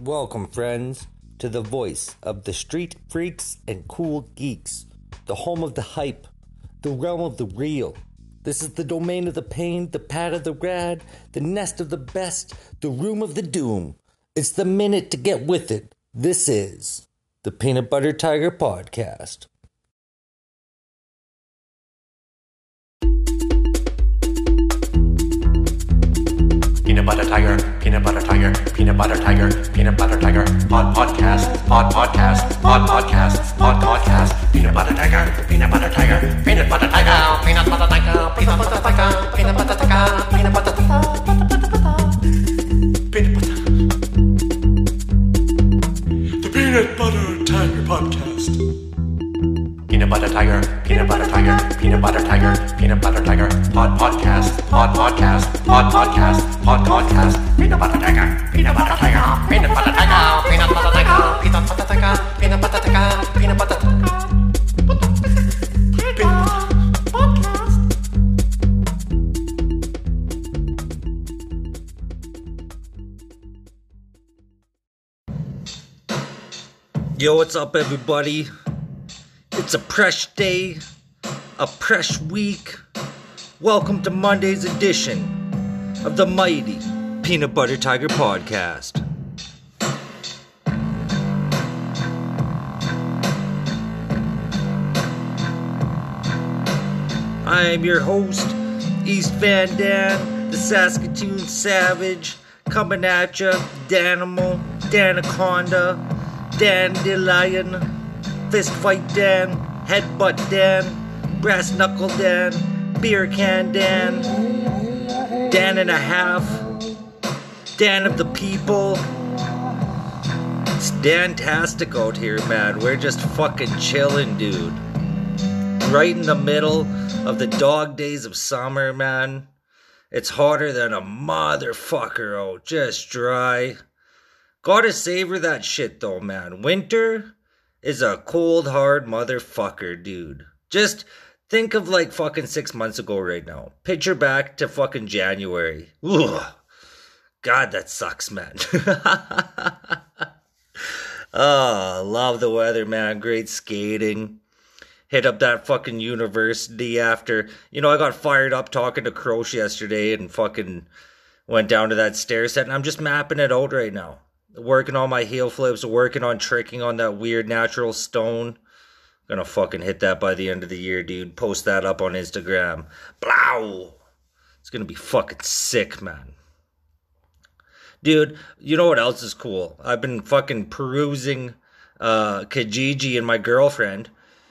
Welcome, friends, to the voice of the street freaks and cool geeks, the home of the hype, the realm of the real. This is the domain of the pain, the pad of the rad, the nest of the best, the room of the doom. It's the minute to get with it. This is the Peanut Butter Tiger Podcast. Peanut butter tiger, peanut butter tiger, peanut butter tiger, peanut butter tiger, pod podcast, pod podcast, pod podcast, pod podcast, peanut butter tiger, peanut butter tiger, peanut butter tiger, peanut butter tiger, peanut butter tiger, peanut butter tiger, peanut butter tiger, Peanut butter tiger, peanut butter tiger, peanut butter tiger, peanut butter tiger, pod podcast, pod podcast, pod podcast, pod podcast, peanut butter tiger, peanut butter tiger, peanut butter tiger, peanut butter tiger, peanut butter tiger, peanut butter tiger, peanut butter tiger. Yo, what's up, everybody? It's a fresh day, a fresh week. Welcome to Monday's edition of the mighty Peanut Butter Tiger Podcast. I am your host, East Van Dan, the Saskatoon Savage, coming at ya, Danimal, Danaconda, Dandelion, Fist Fight Dan, Headbutt Dan, Brass Knuckle Dan, Beer Can Dan, Dan and a Half, Dan of the People. It's Dantastic out here, man. We're just fucking chilling, dude right in the middle of the dog days of summer, man. It's hotter than a motherfucker out, just dry. Gotta savor that shit though, man. Winter is a cold, hard motherfucker, dude. Just think of like fucking six months ago right now. Picture back to fucking January. Ugh. God, that sucks, man. oh, love the weather, man. Great skating hit up that fucking university after you know I got fired up talking to Croce yesterday and fucking went down to that stair set and I'm just mapping it out right now. Working on my heel flips, working on tricking on that weird natural stone. Gonna fucking hit that by the end of the year, dude. Post that up on Instagram. Blow! It's gonna be fucking sick, man. Dude, you know what else is cool? I've been fucking perusing uh Kijiji and my girlfriend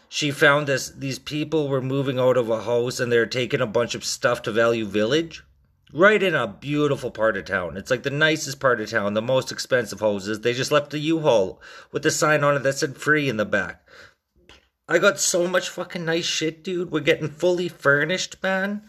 she found this these people were moving out of a house and they're taking a bunch of stuff to Value Village. Right in a beautiful part of town. It's like the nicest part of town, the most expensive houses. They just left a U-Haul with a sign on it that said free in the back. I got so much fucking nice shit, dude. We're getting fully furnished, man.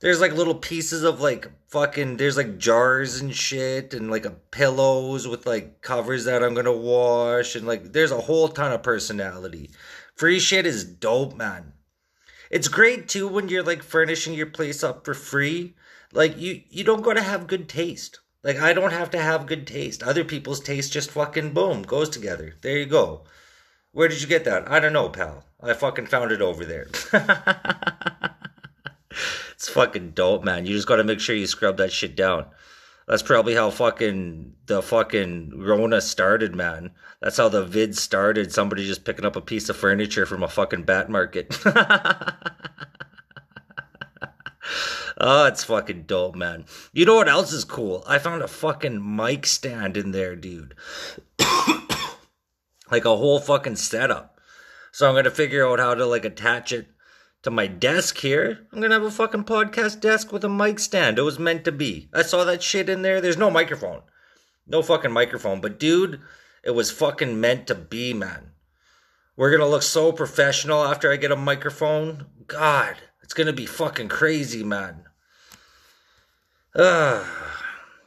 There's like little pieces of like fucking there's like jars and shit and like a pillows with like covers that I'm gonna wash and like there's a whole ton of personality. Free shit is dope, man. It's great too when you're like furnishing your place up for free. Like you you don't gotta have good taste. Like I don't have to have good taste. Other people's taste just fucking boom goes together. There you go. Where did you get that? I don't know, pal. I fucking found it over there. it's fucking dope, man. You just gotta make sure you scrub that shit down. That's probably how fucking the fucking Rona started, man. That's how the vid started. Somebody just picking up a piece of furniture from a fucking bat market. oh, it's fucking dope, man. You know what else is cool? I found a fucking mic stand in there, dude. like a whole fucking setup. So I'm gonna figure out how to like attach it to my desk here. I'm gonna have a fucking podcast desk with a mic stand. It was meant to be. I saw that shit in there. There's no microphone. No fucking microphone. But dude, it was fucking meant to be, man. We're gonna look so professional after I get a microphone. God, it's gonna be fucking crazy, man. Ugh.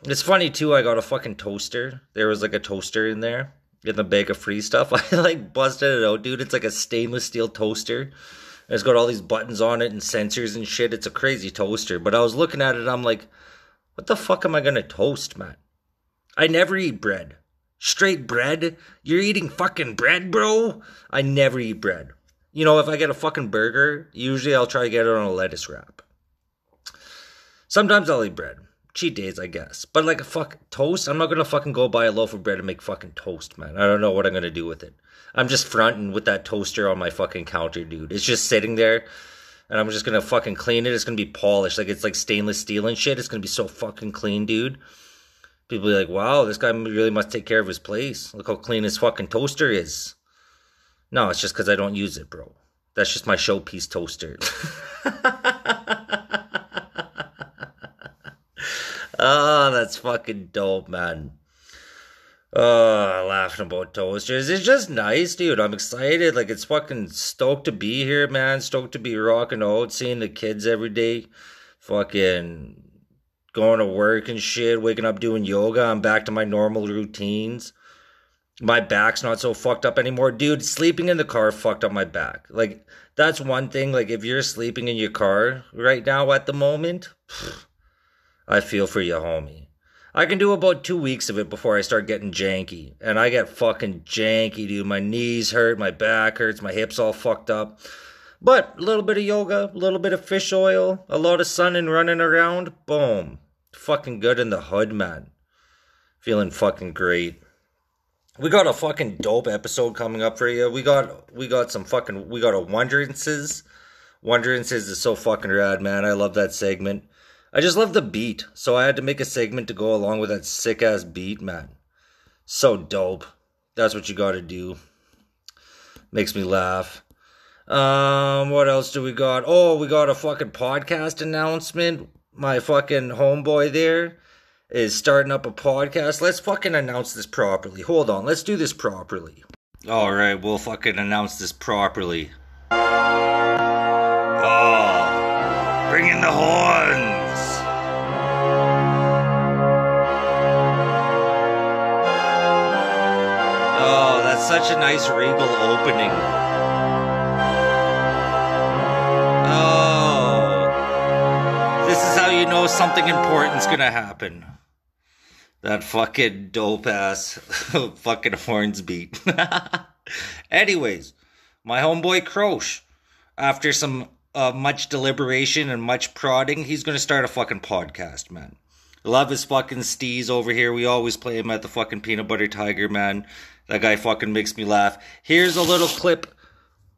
It's funny too, I got a fucking toaster. There was like a toaster in there in the bag of free stuff. I like busted it out, dude. It's like a stainless steel toaster. It's got all these buttons on it and sensors and shit. It's a crazy toaster. But I was looking at it, I'm like, what the fuck am I gonna toast, man? I never eat bread. Straight bread? You're eating fucking bread, bro? I never eat bread. You know, if I get a fucking burger, usually I'll try to get it on a lettuce wrap. Sometimes I'll eat bread. Cheat days, I guess. But like a fuck toast, I'm not gonna fucking go buy a loaf of bread and make fucking toast, man. I don't know what I'm gonna do with it. I'm just fronting with that toaster on my fucking counter, dude. It's just sitting there and I'm just gonna fucking clean it. It's gonna be polished, like it's like stainless steel and shit. It's gonna be so fucking clean, dude. People be like, "Wow, this guy really must take care of his place. Look how clean his fucking toaster is." No, it's just because I don't use it, bro. That's just my showpiece toaster. oh, that's fucking dope, man. Oh, laughing about toasters. It's just nice, dude. I'm excited. Like, it's fucking stoked to be here, man. Stoked to be rocking out, seeing the kids every day. Fucking going to work and shit, waking up doing yoga. I'm back to my normal routines. My back's not so fucked up anymore. Dude, sleeping in the car fucked up my back. Like, that's one thing. Like, if you're sleeping in your car right now at the moment, I feel for you, homie. I can do about two weeks of it before I start getting janky. And I get fucking janky, dude. My knees hurt, my back hurts, my hips all fucked up. But a little bit of yoga, a little bit of fish oil, a lot of sun and running around, boom. Fucking good in the hood, man. Feeling fucking great. We got a fucking dope episode coming up for you. We got we got some fucking we got a Wonderances. Wonderances is so fucking rad, man. I love that segment. I just love the beat, so I had to make a segment to go along with that sick ass beat, man. So dope. That's what you gotta do. Makes me laugh. Um, what else do we got? Oh, we got a fucking podcast announcement. My fucking homeboy there is starting up a podcast. Let's fucking announce this properly. Hold on, let's do this properly. All right, we'll fucking announce this properly. Oh, bring in the horns. Such a nice regal opening. Oh, this is how you know something important's gonna happen. That fucking dope ass fucking horns beat. Anyways, my homeboy Croche, after some uh, much deliberation and much prodding, he's gonna start a fucking podcast, man. Love his fucking steez over here. We always play him at the fucking peanut butter tiger, man. That guy fucking makes me laugh. Here's a little clip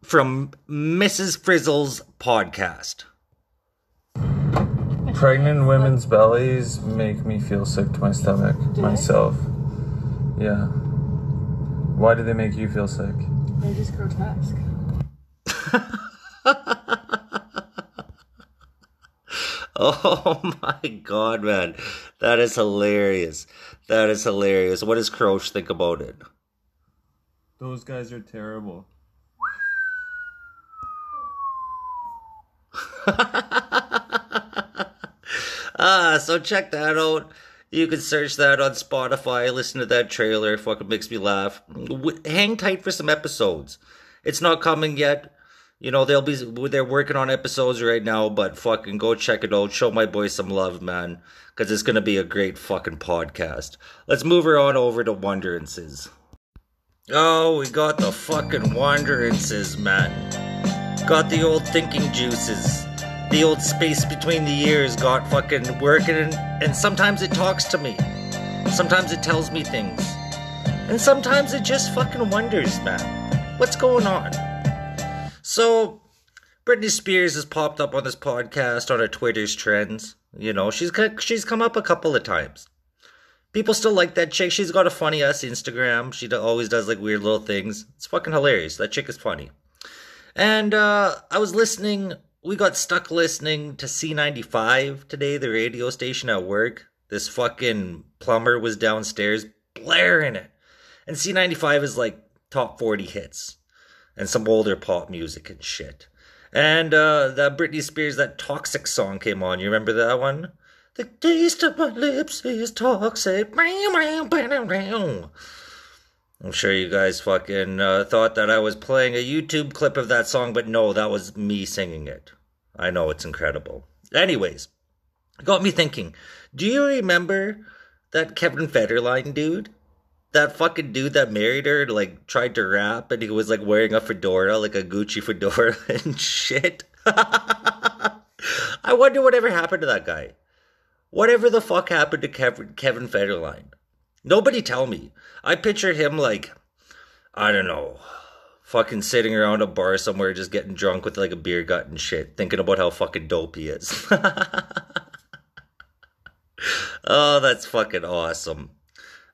from Mrs. Frizzle's podcast. Pregnant women's bellies make me feel sick to my stomach myself. Yeah. Why do they make you feel sick? They're just grotesque. Oh my god, man. That is hilarious. That is hilarious. What does Croach think about it? Those guys are terrible. Ah, so check that out. You can search that on Spotify. Listen to that trailer. Fucking makes me laugh. Hang tight for some episodes. It's not coming yet. You know they'll be they're working on episodes right now, but fucking go check it out. Show my boy some love, man, because it's gonna be a great fucking podcast. Let's move her on over to Wonderances. Oh, we got the fucking Wonderances, man. Got the old thinking juices. The old space between the ears got fucking working, and, and sometimes it talks to me. Sometimes it tells me things. And sometimes it just fucking wonders, man. What's going on? So, Britney Spears has popped up on this podcast on her Twitter's trends. You know, she's she's come up a couple of times. People still like that chick. She's got a funny ass Instagram. She always does like weird little things. It's fucking hilarious. That chick is funny. And uh, I was listening. We got stuck listening to C95 today, the radio station at work. This fucking plumber was downstairs blaring it. And C95 is like top 40 hits and some older pop music and shit. And uh, that Britney Spears, that Toxic song came on. You remember that one? The taste of my lips is toxic. I'm sure you guys fucking uh, thought that I was playing a YouTube clip of that song, but no, that was me singing it. I know it's incredible. Anyways, got me thinking. Do you remember that Kevin Federline dude? that fucking dude that married her like tried to rap and he was like wearing a fedora, like a Gucci fedora and shit. I wonder whatever happened to that guy. Whatever the fuck happened to Kevin Kevin Federline? Nobody tell me. I picture him like I don't know, fucking sitting around a bar somewhere just getting drunk with like a beer gut and shit, thinking about how fucking dope he is. oh, that's fucking awesome.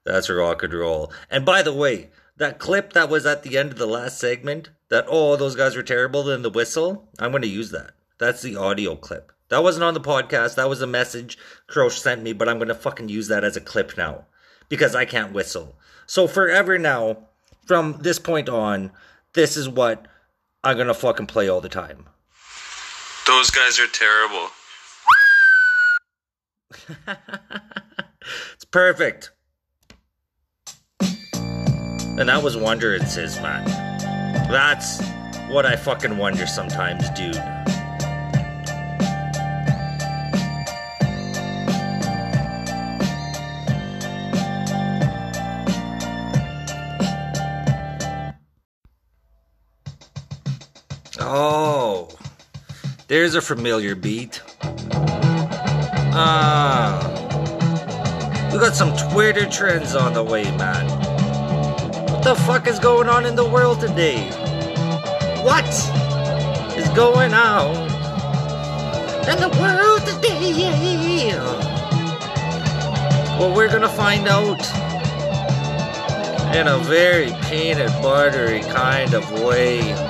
That's rock and roll. And by the way, that clip that was at the end of the last segment, that oh those guys were terrible, then the whistle, I'm gonna use that. That's the audio clip. That wasn't on the podcast. That was a message Croche sent me, but I'm gonna fucking use that as a clip now. Because I can't whistle. So forever now, from this point on, this is what I'm gonna fucking play all the time. Those guys are terrible. It's perfect. And that was Wonderances, man. That's what I fucking wonder sometimes, dude. There's a familiar beat. Ah. We got some Twitter trends on the way, man. What the fuck is going on in the world today? What is going on in the world today? Well, we're gonna find out in a very peanut buttery kind of way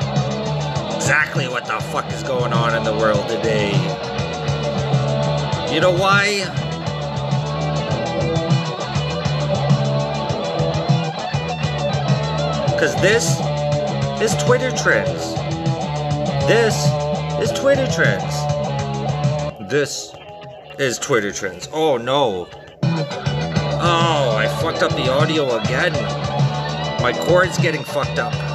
exactly what the fuck is going on in the world today. You know why? Because this is Twitter trends. This is Twitter trends. This is Twitter trends. Oh no. Oh, I fucked up the audio again. My cord's getting fucked up.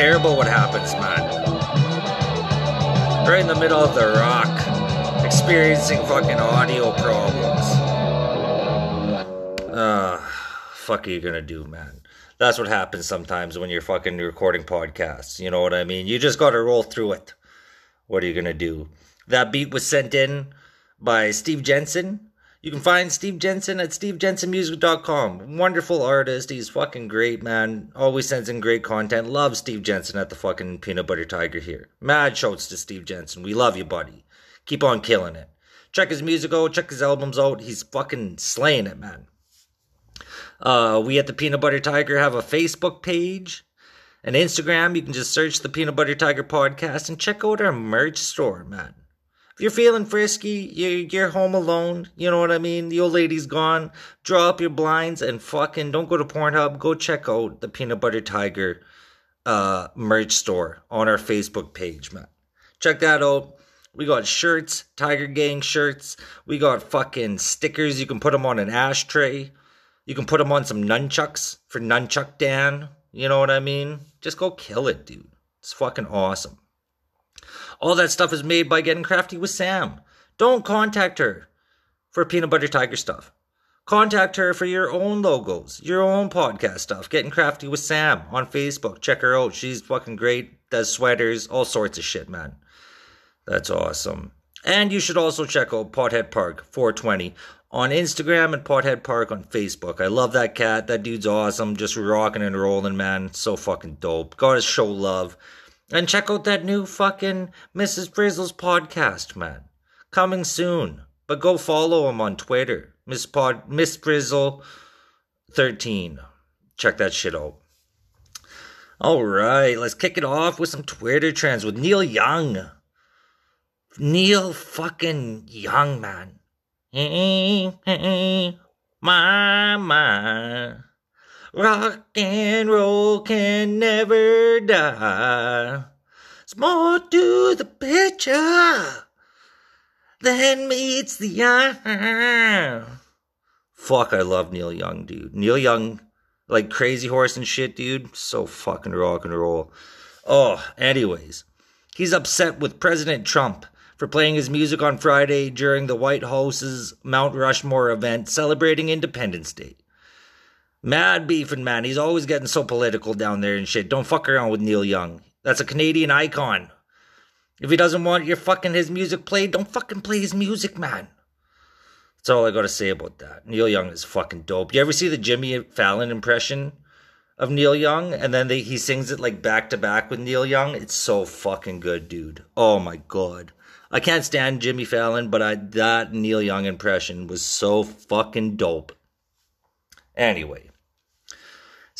Terrible what happens, man. Right in the middle of the rock, experiencing fucking audio problems. Ah, fuck are you gonna do, man? That's what happens sometimes when you're fucking recording podcasts. You know what I mean? You just gotta roll through it. What are you gonna do? That beat was sent in by Steve Jensen. You can find Steve Jensen at stevejensenmusic.com. Wonderful artist. He's fucking great, man. Always sends in great content. Love Steve Jensen at the fucking Peanut Butter Tiger here. Mad shouts to Steve Jensen. We love you, buddy. Keep on killing it. Check his music out. Check his albums out. He's fucking slaying it, man. Uh, we at the Peanut Butter Tiger have a Facebook page, an Instagram. You can just search the Peanut Butter Tiger podcast and check out our merch store, man. You're feeling frisky, you're, you're home alone, you know what I mean? The old lady's gone. Draw up your blinds and fucking don't go to Pornhub. Go check out the Peanut Butter Tiger uh, merch store on our Facebook page, man. Check that out. We got shirts, Tiger Gang shirts. We got fucking stickers. You can put them on an ashtray. You can put them on some nunchucks for Nunchuck Dan. You know what I mean? Just go kill it, dude. It's fucking awesome. All that stuff is made by Getting Crafty with Sam. Don't contact her for peanut butter tiger stuff. Contact her for your own logos, your own podcast stuff. Getting Crafty with Sam on Facebook. Check her out. She's fucking great. Does sweaters, all sorts of shit, man. That's awesome. And you should also check out Pothead Park 420 on Instagram and Pothead Park on Facebook. I love that cat. That dude's awesome. Just rocking and rolling, man. So fucking dope. Gotta show love. And check out that new fucking Mrs. Frizzle's podcast, man. Coming soon. But go follow him on Twitter. Miss Pod Miss Frizzle 13. Check that shit out. Alright, let's kick it off with some Twitter trends with Neil Young. Neil fucking Young, man. My. Rock and roll can never die. It's more to the picture than meets the eye. Fuck, I love Neil Young, dude. Neil Young, like Crazy Horse and shit, dude. So fucking rock and roll. Oh, anyways, he's upset with President Trump for playing his music on Friday during the White House's Mount Rushmore event celebrating Independence Day. Mad beefing, man. He's always getting so political down there and shit. Don't fuck around with Neil Young. That's a Canadian icon. If he doesn't want your fucking his music played, don't fucking play his music, man. That's all I gotta say about that. Neil Young is fucking dope. You ever see the Jimmy Fallon impression of Neil Young? And then they, he sings it like back to back with Neil Young? It's so fucking good, dude. Oh my god. I can't stand Jimmy Fallon, but I, that Neil Young impression was so fucking dope. Anyway,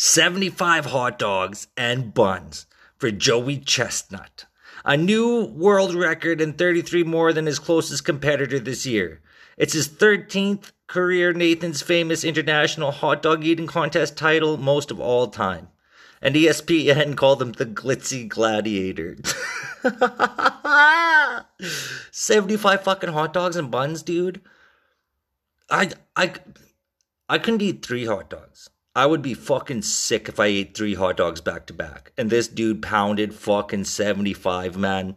75 hot dogs and buns for Joey Chestnut. A new world record and 33 more than his closest competitor this year. It's his 13th career Nathan's famous international hot dog eating contest title, most of all time. And ESPN called him the glitzy gladiator. 75 fucking hot dogs and buns, dude. I I I couldn't eat 3 hot dogs. I would be fucking sick if I ate 3 hot dogs back to back. And this dude pounded fucking 75, man.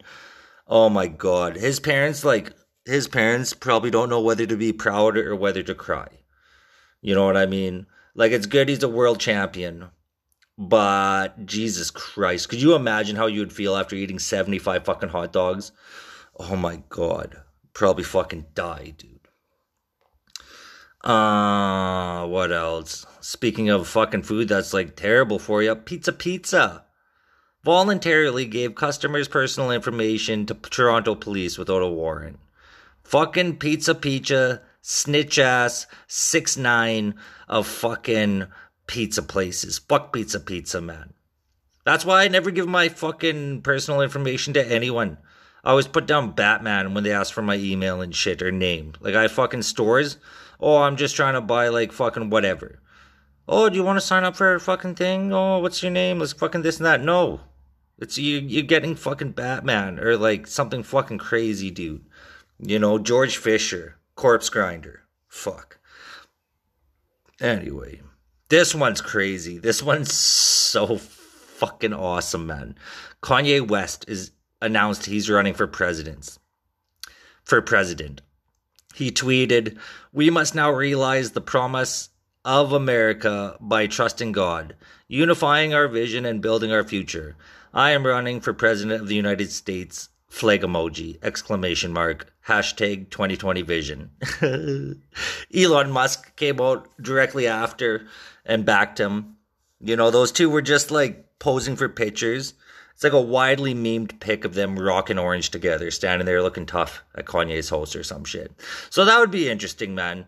Oh my god. His parents like his parents probably don't know whether to be proud or whether to cry. You know what I mean? Like it's good he's a world champion, but Jesus Christ, could you imagine how you would feel after eating 75 fucking hot dogs? Oh my god. Probably fucking die, dude. Uh, what else? Speaking of fucking food that's like terrible for you, Pizza Pizza voluntarily gave customers' personal information to Toronto police without a warrant. Fucking Pizza Pizza, snitch ass, six nine of fucking pizza places. Fuck Pizza Pizza, man. That's why I never give my fucking personal information to anyone. I always put down Batman when they ask for my email and shit or name. Like I fucking stores. Oh, I'm just trying to buy like fucking whatever. Oh, do you want to sign up for a fucking thing? Oh, what's your name? Let's fucking this and that. No. It's you you're getting fucking Batman or like something fucking crazy, dude. You know, George Fisher, Corpse Grinder. Fuck. Anyway, this one's crazy. This one's so fucking awesome, man. Kanye West is announced he's running for president. For president. He tweeted, We must now realize the promise of America by trusting God, unifying our vision and building our future. I am running for president of the United States. Flag emoji, exclamation mark, hashtag 2020 vision. Elon Musk came out directly after and backed him. You know, those two were just like posing for pictures. It's like a widely memed pic of them rocking orange together, standing there looking tough at Kanye's host or some shit. So that would be interesting, man.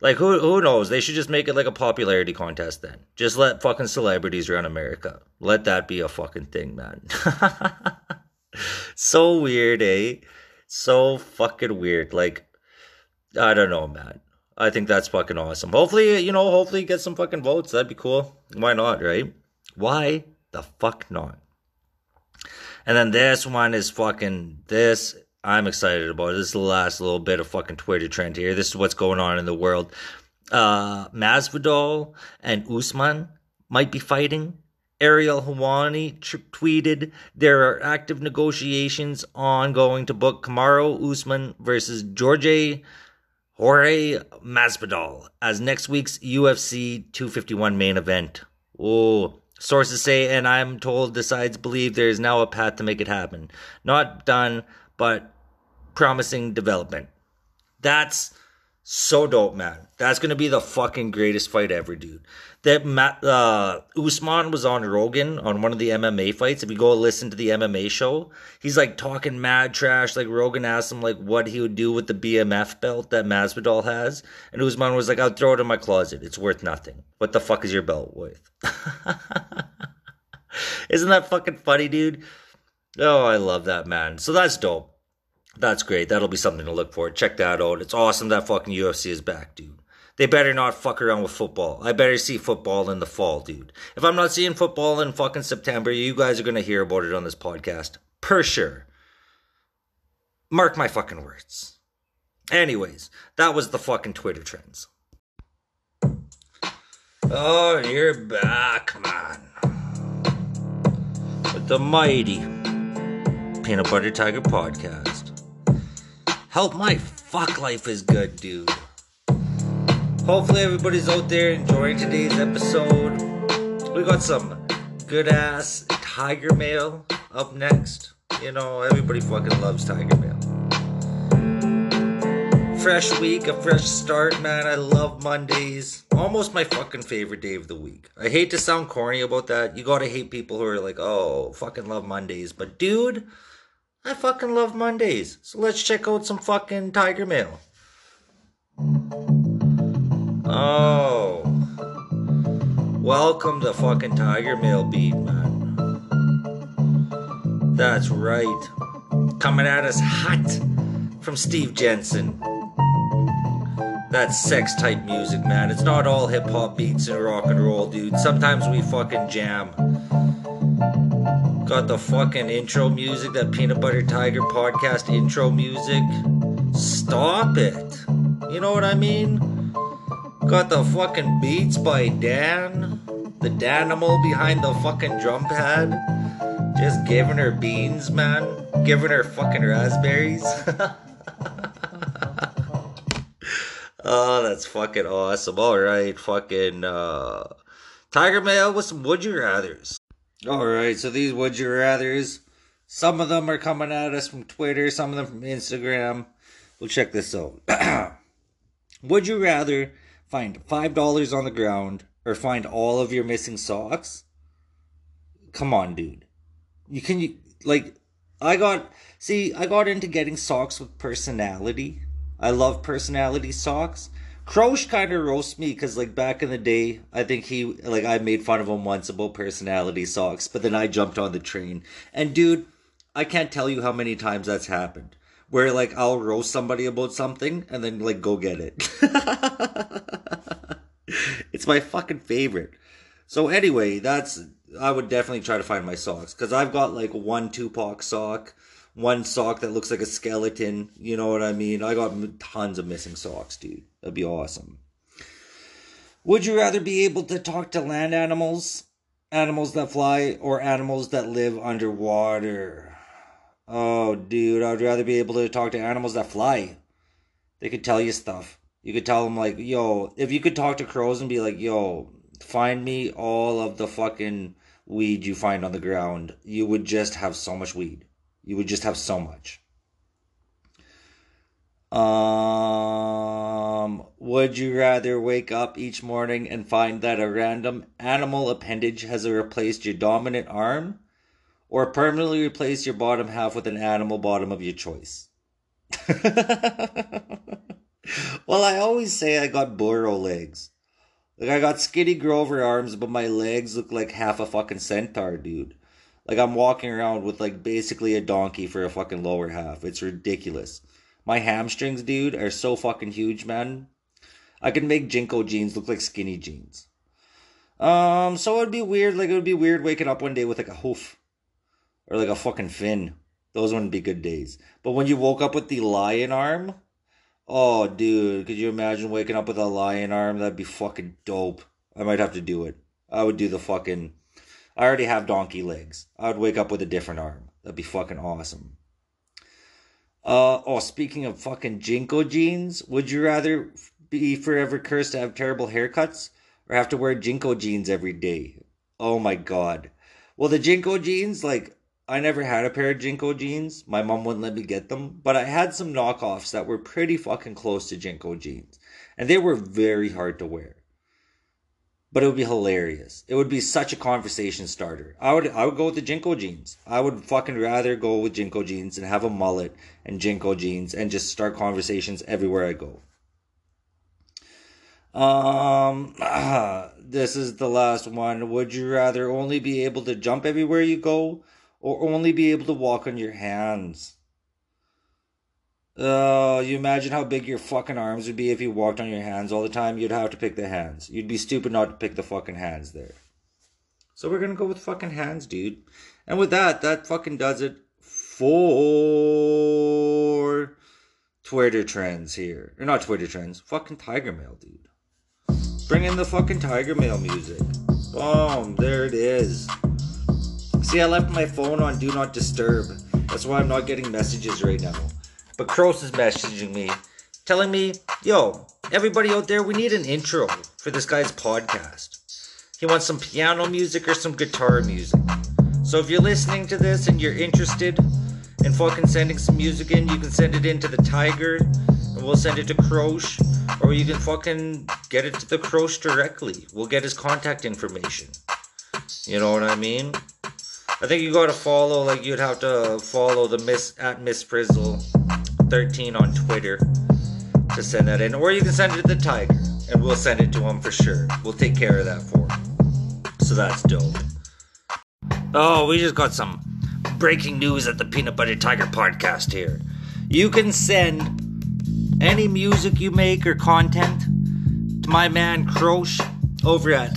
Like who who knows? They should just make it like a popularity contest then. Just let fucking celebrities run America. Let that be a fucking thing, man. so weird, eh? So fucking weird. Like I don't know, man. I think that's fucking awesome. Hopefully, you know, hopefully get some fucking votes. That'd be cool. Why not, right? Why the fuck not? And then this one is fucking this. I'm excited about. This is the last little bit of fucking Twitter trend here. This is what's going on in the world. Uh, Masvidal and Usman might be fighting. Ariel Helwani t- tweeted there are active negotiations ongoing to book Kamaru Usman versus George Jorge Masvidal as next week's UFC 251 main event. Oh, sources say, and I'm told the sides believe there is now a path to make it happen. Not done, but promising development. That's so dope, man. That's gonna be the fucking greatest fight ever, dude. That Matt, uh, Usman was on Rogan on one of the MMA fights. If you go listen to the MMA show, he's like talking mad trash. Like Rogan asked him like what he would do with the BMF belt that Masvidal has, and Usman was like, "I'll throw it in my closet. It's worth nothing. What the fuck is your belt worth?" Isn't that fucking funny, dude? Oh, I love that man. So that's dope. That's great. That'll be something to look for. Check that out. It's awesome that fucking UFC is back, dude. They better not fuck around with football. I better see football in the fall, dude. If I'm not seeing football in fucking September, you guys are gonna hear about it on this podcast. Per sure. Mark my fucking words. Anyways, that was the fucking Twitter trends. Oh, you're back, man. With the mighty Peanut Butter Tiger podcast. Help my fuck life is good, dude. Hopefully, everybody's out there enjoying today's episode. We got some good ass Tiger Mail up next. You know, everybody fucking loves Tiger Mail. Fresh week, a fresh start, man. I love Mondays. Almost my fucking favorite day of the week. I hate to sound corny about that. You gotta hate people who are like, oh, fucking love Mondays. But dude, I fucking love Mondays. So let's check out some fucking Tiger Mail. Oh. Welcome to fucking Tiger Mail Beat, man. That's right. Coming at us hot from Steve Jensen. That's sex type music, man. It's not all hip hop beats and rock and roll, dude. Sometimes we fucking jam. Got the fucking intro music, that Peanut Butter Tiger podcast intro music. Stop it. You know what I mean? Got the fucking beats by Dan, the Danimal behind the fucking drum pad. Just giving her beans, man. Giving her fucking raspberries. oh, that's fucking awesome. Alright, fucking uh Tiger Mail with some would you rathers. Alright, so these would you rathers, some of them are coming at us from Twitter, some of them from Instagram. We'll check this out. would you rather find five dollars on the ground or find all of your missing socks? Come on, dude. You can you like I got see, I got into getting socks with personality. I love personality socks. Crosh kind of roasts me because, like, back in the day, I think he, like, I made fun of him once about personality socks, but then I jumped on the train. And, dude, I can't tell you how many times that's happened. Where, like, I'll roast somebody about something and then, like, go get it. it's my fucking favorite. So, anyway, that's, I would definitely try to find my socks because I've got, like, one Tupac sock one sock that looks like a skeleton. You know what I mean? I got tons of missing socks, dude. That'd be awesome. Would you rather be able to talk to land animals, animals that fly, or animals that live underwater? Oh, dude, I'd rather be able to talk to animals that fly. They could tell you stuff. You could tell them, like, yo, if you could talk to crows and be like, yo, find me all of the fucking weed you find on the ground, you would just have so much weed. You would just have so much. Um, would you rather wake up each morning and find that a random animal appendage has replaced your dominant arm, or permanently replace your bottom half with an animal bottom of your choice? well, I always say I got burro legs. Like I got skinny Grover arms, but my legs look like half a fucking centaur, dude. Like I'm walking around with like basically a donkey for a fucking lower half. It's ridiculous. My hamstrings, dude, are so fucking huge, man. I can make JNCO jeans look like skinny jeans. Um, so it'd be weird. Like it would be weird waking up one day with like a hoof or like a fucking fin. Those wouldn't be good days. But when you woke up with the lion arm, oh, dude, could you imagine waking up with a lion arm? That'd be fucking dope. I might have to do it. I would do the fucking I already have donkey legs. I would wake up with a different arm. That'd be fucking awesome. Uh oh, speaking of fucking JNCO jeans, would you rather be forever cursed to have terrible haircuts or have to wear JNCO jeans every day? Oh my god. Well, the JNCO jeans, like, I never had a pair of JNCO jeans. My mom wouldn't let me get them, but I had some knockoffs that were pretty fucking close to JNCO jeans, and they were very hard to wear but it would be hilarious. It would be such a conversation starter. I would I would go with the JNCO jeans. I would fucking rather go with JNCO jeans and have a mullet and JNCO jeans and just start conversations everywhere I go. Um this is the last one. Would you rather only be able to jump everywhere you go or only be able to walk on your hands? Uh, you imagine how big your fucking arms would be if you walked on your hands all the time? You'd have to pick the hands. You'd be stupid not to pick the fucking hands there. So we're gonna go with fucking hands, dude. And with that, that fucking does it for Twitter trends here. Or not Twitter trends, fucking Tiger Mail, dude. Bring in the fucking Tiger Mail music. Boom, there it is. See, I left my phone on Do Not Disturb. That's why I'm not getting messages right now. But Kroos is messaging me, telling me, yo, everybody out there, we need an intro for this guy's podcast. He wants some piano music or some guitar music. So if you're listening to this and you're interested in fucking sending some music in, you can send it in to the Tiger and we'll send it to Croche. Or you can fucking get it to the Croche directly. We'll get his contact information. You know what I mean? I think you gotta follow, like, you'd have to follow the Miss at Miss Frizzle 13 on Twitter to send that in. Or you can send it to the Tiger and we'll send it to him for sure. We'll take care of that for him. So that's dope. Oh, we just got some breaking news at the Peanut Butter Tiger podcast here. You can send any music you make or content to my man Croche over at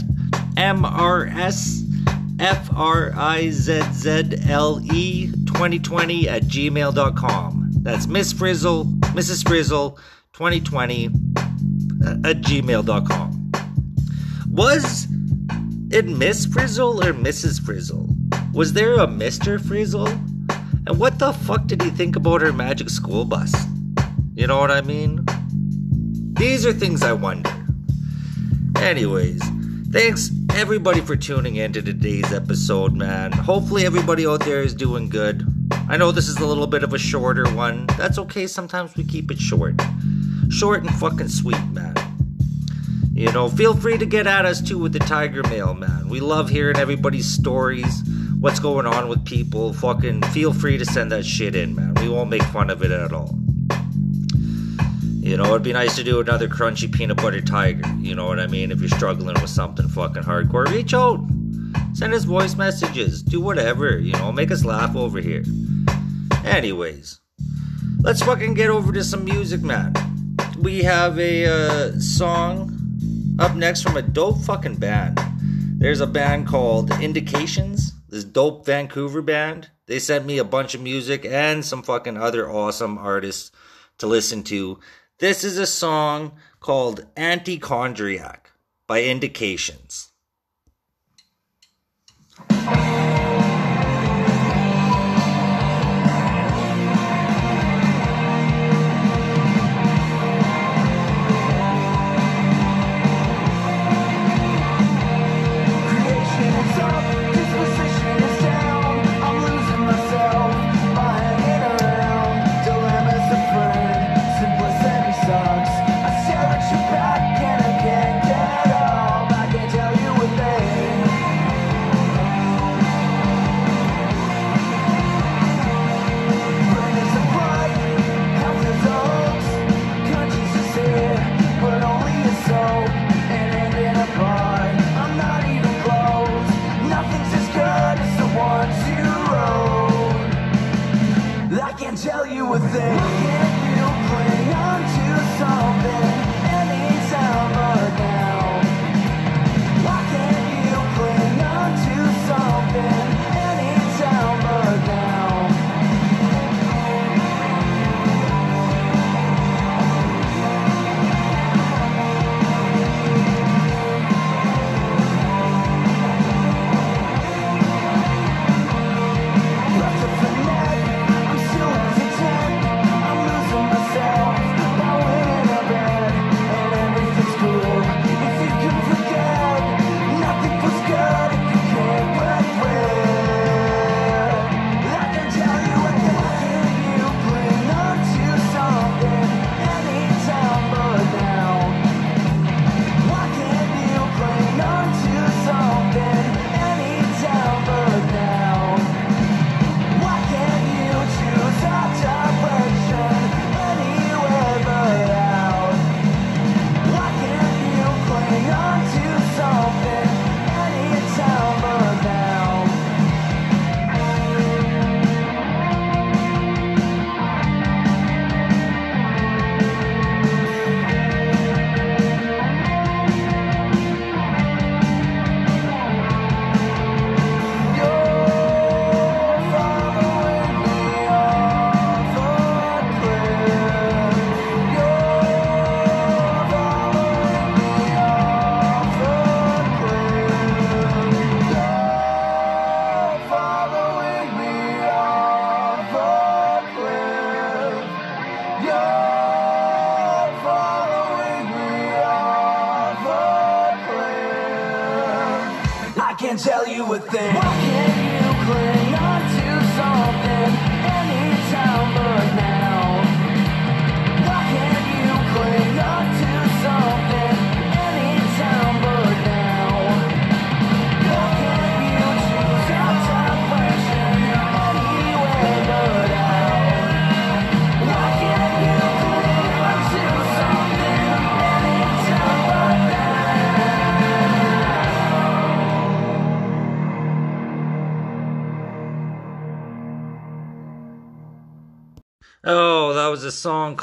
MRSFRIZZLE2020 at gmail.com. That's Miss Frizzle, Mrs. Frizzle 2020 uh, at gmail.com. Was it Miss Frizzle or Mrs. Frizzle? Was there a Mr. Frizzle? And what the fuck did he think about her magic school bus? You know what I mean? These are things I wonder. Anyways, thanks everybody for tuning in to today's episode, man. Hopefully, everybody out there is doing good. I know this is a little bit of a shorter one. That's okay, sometimes we keep it short. Short and fucking sweet, man. You know, feel free to get at us too with the Tiger Mail, man. We love hearing everybody's stories, what's going on with people. Fucking feel free to send that shit in, man. We won't make fun of it at all. You know, it'd be nice to do another crunchy peanut butter tiger. You know what I mean? If you're struggling with something fucking hardcore, reach out. Send us voice messages. Do whatever. You know, make us laugh over here. Anyways, let's fucking get over to some music, man. We have a uh, song up next from a dope fucking band. There's a band called Indications, this dope Vancouver band. They sent me a bunch of music and some fucking other awesome artists to listen to. This is a song called Antichondriac by Indications.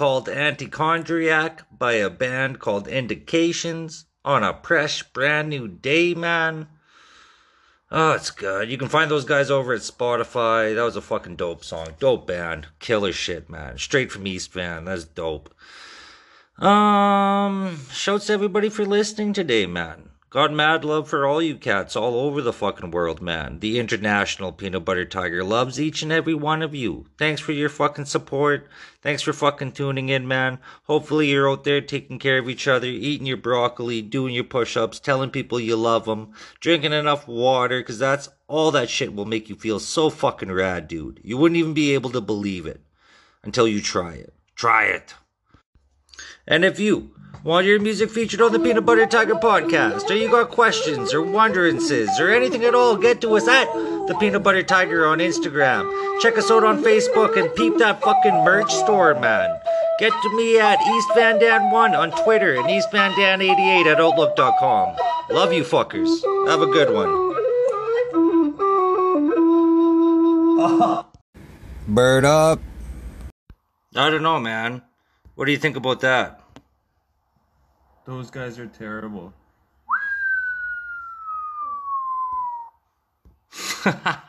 Called Antichondriac by a band called Indications on a fresh, brand new day, man. Oh, it's good. You can find those guys over at Spotify. That was a fucking dope song. Dope band. Killer shit, man. Straight from East Van. That's dope. Um, shouts to everybody for listening today, man. Got mad love for all you cats all over the fucking world, man. The international peanut butter tiger loves each and every one of you. Thanks for your fucking support. Thanks for fucking tuning in, man. Hopefully you're out there taking care of each other, eating your broccoli, doing your push-ups, telling people you love them, drinking enough water, cause that's all that shit will make you feel so fucking rad, dude. You wouldn't even be able to believe it until you try it. Try it. And if you want your music featured on the Peanut Butter Tiger podcast, or you got questions or wonderances or anything at all, get to us at the Peanut Butter Tiger on Instagram. Check us out on Facebook and peep that fucking merch store, man. Get to me at East Van Dan 1 on Twitter and East Van Dan 88 at Outlook.com. Love you fuckers. Have a good one. Bird up. I don't know, man. What do you think about that? Those guys are terrible.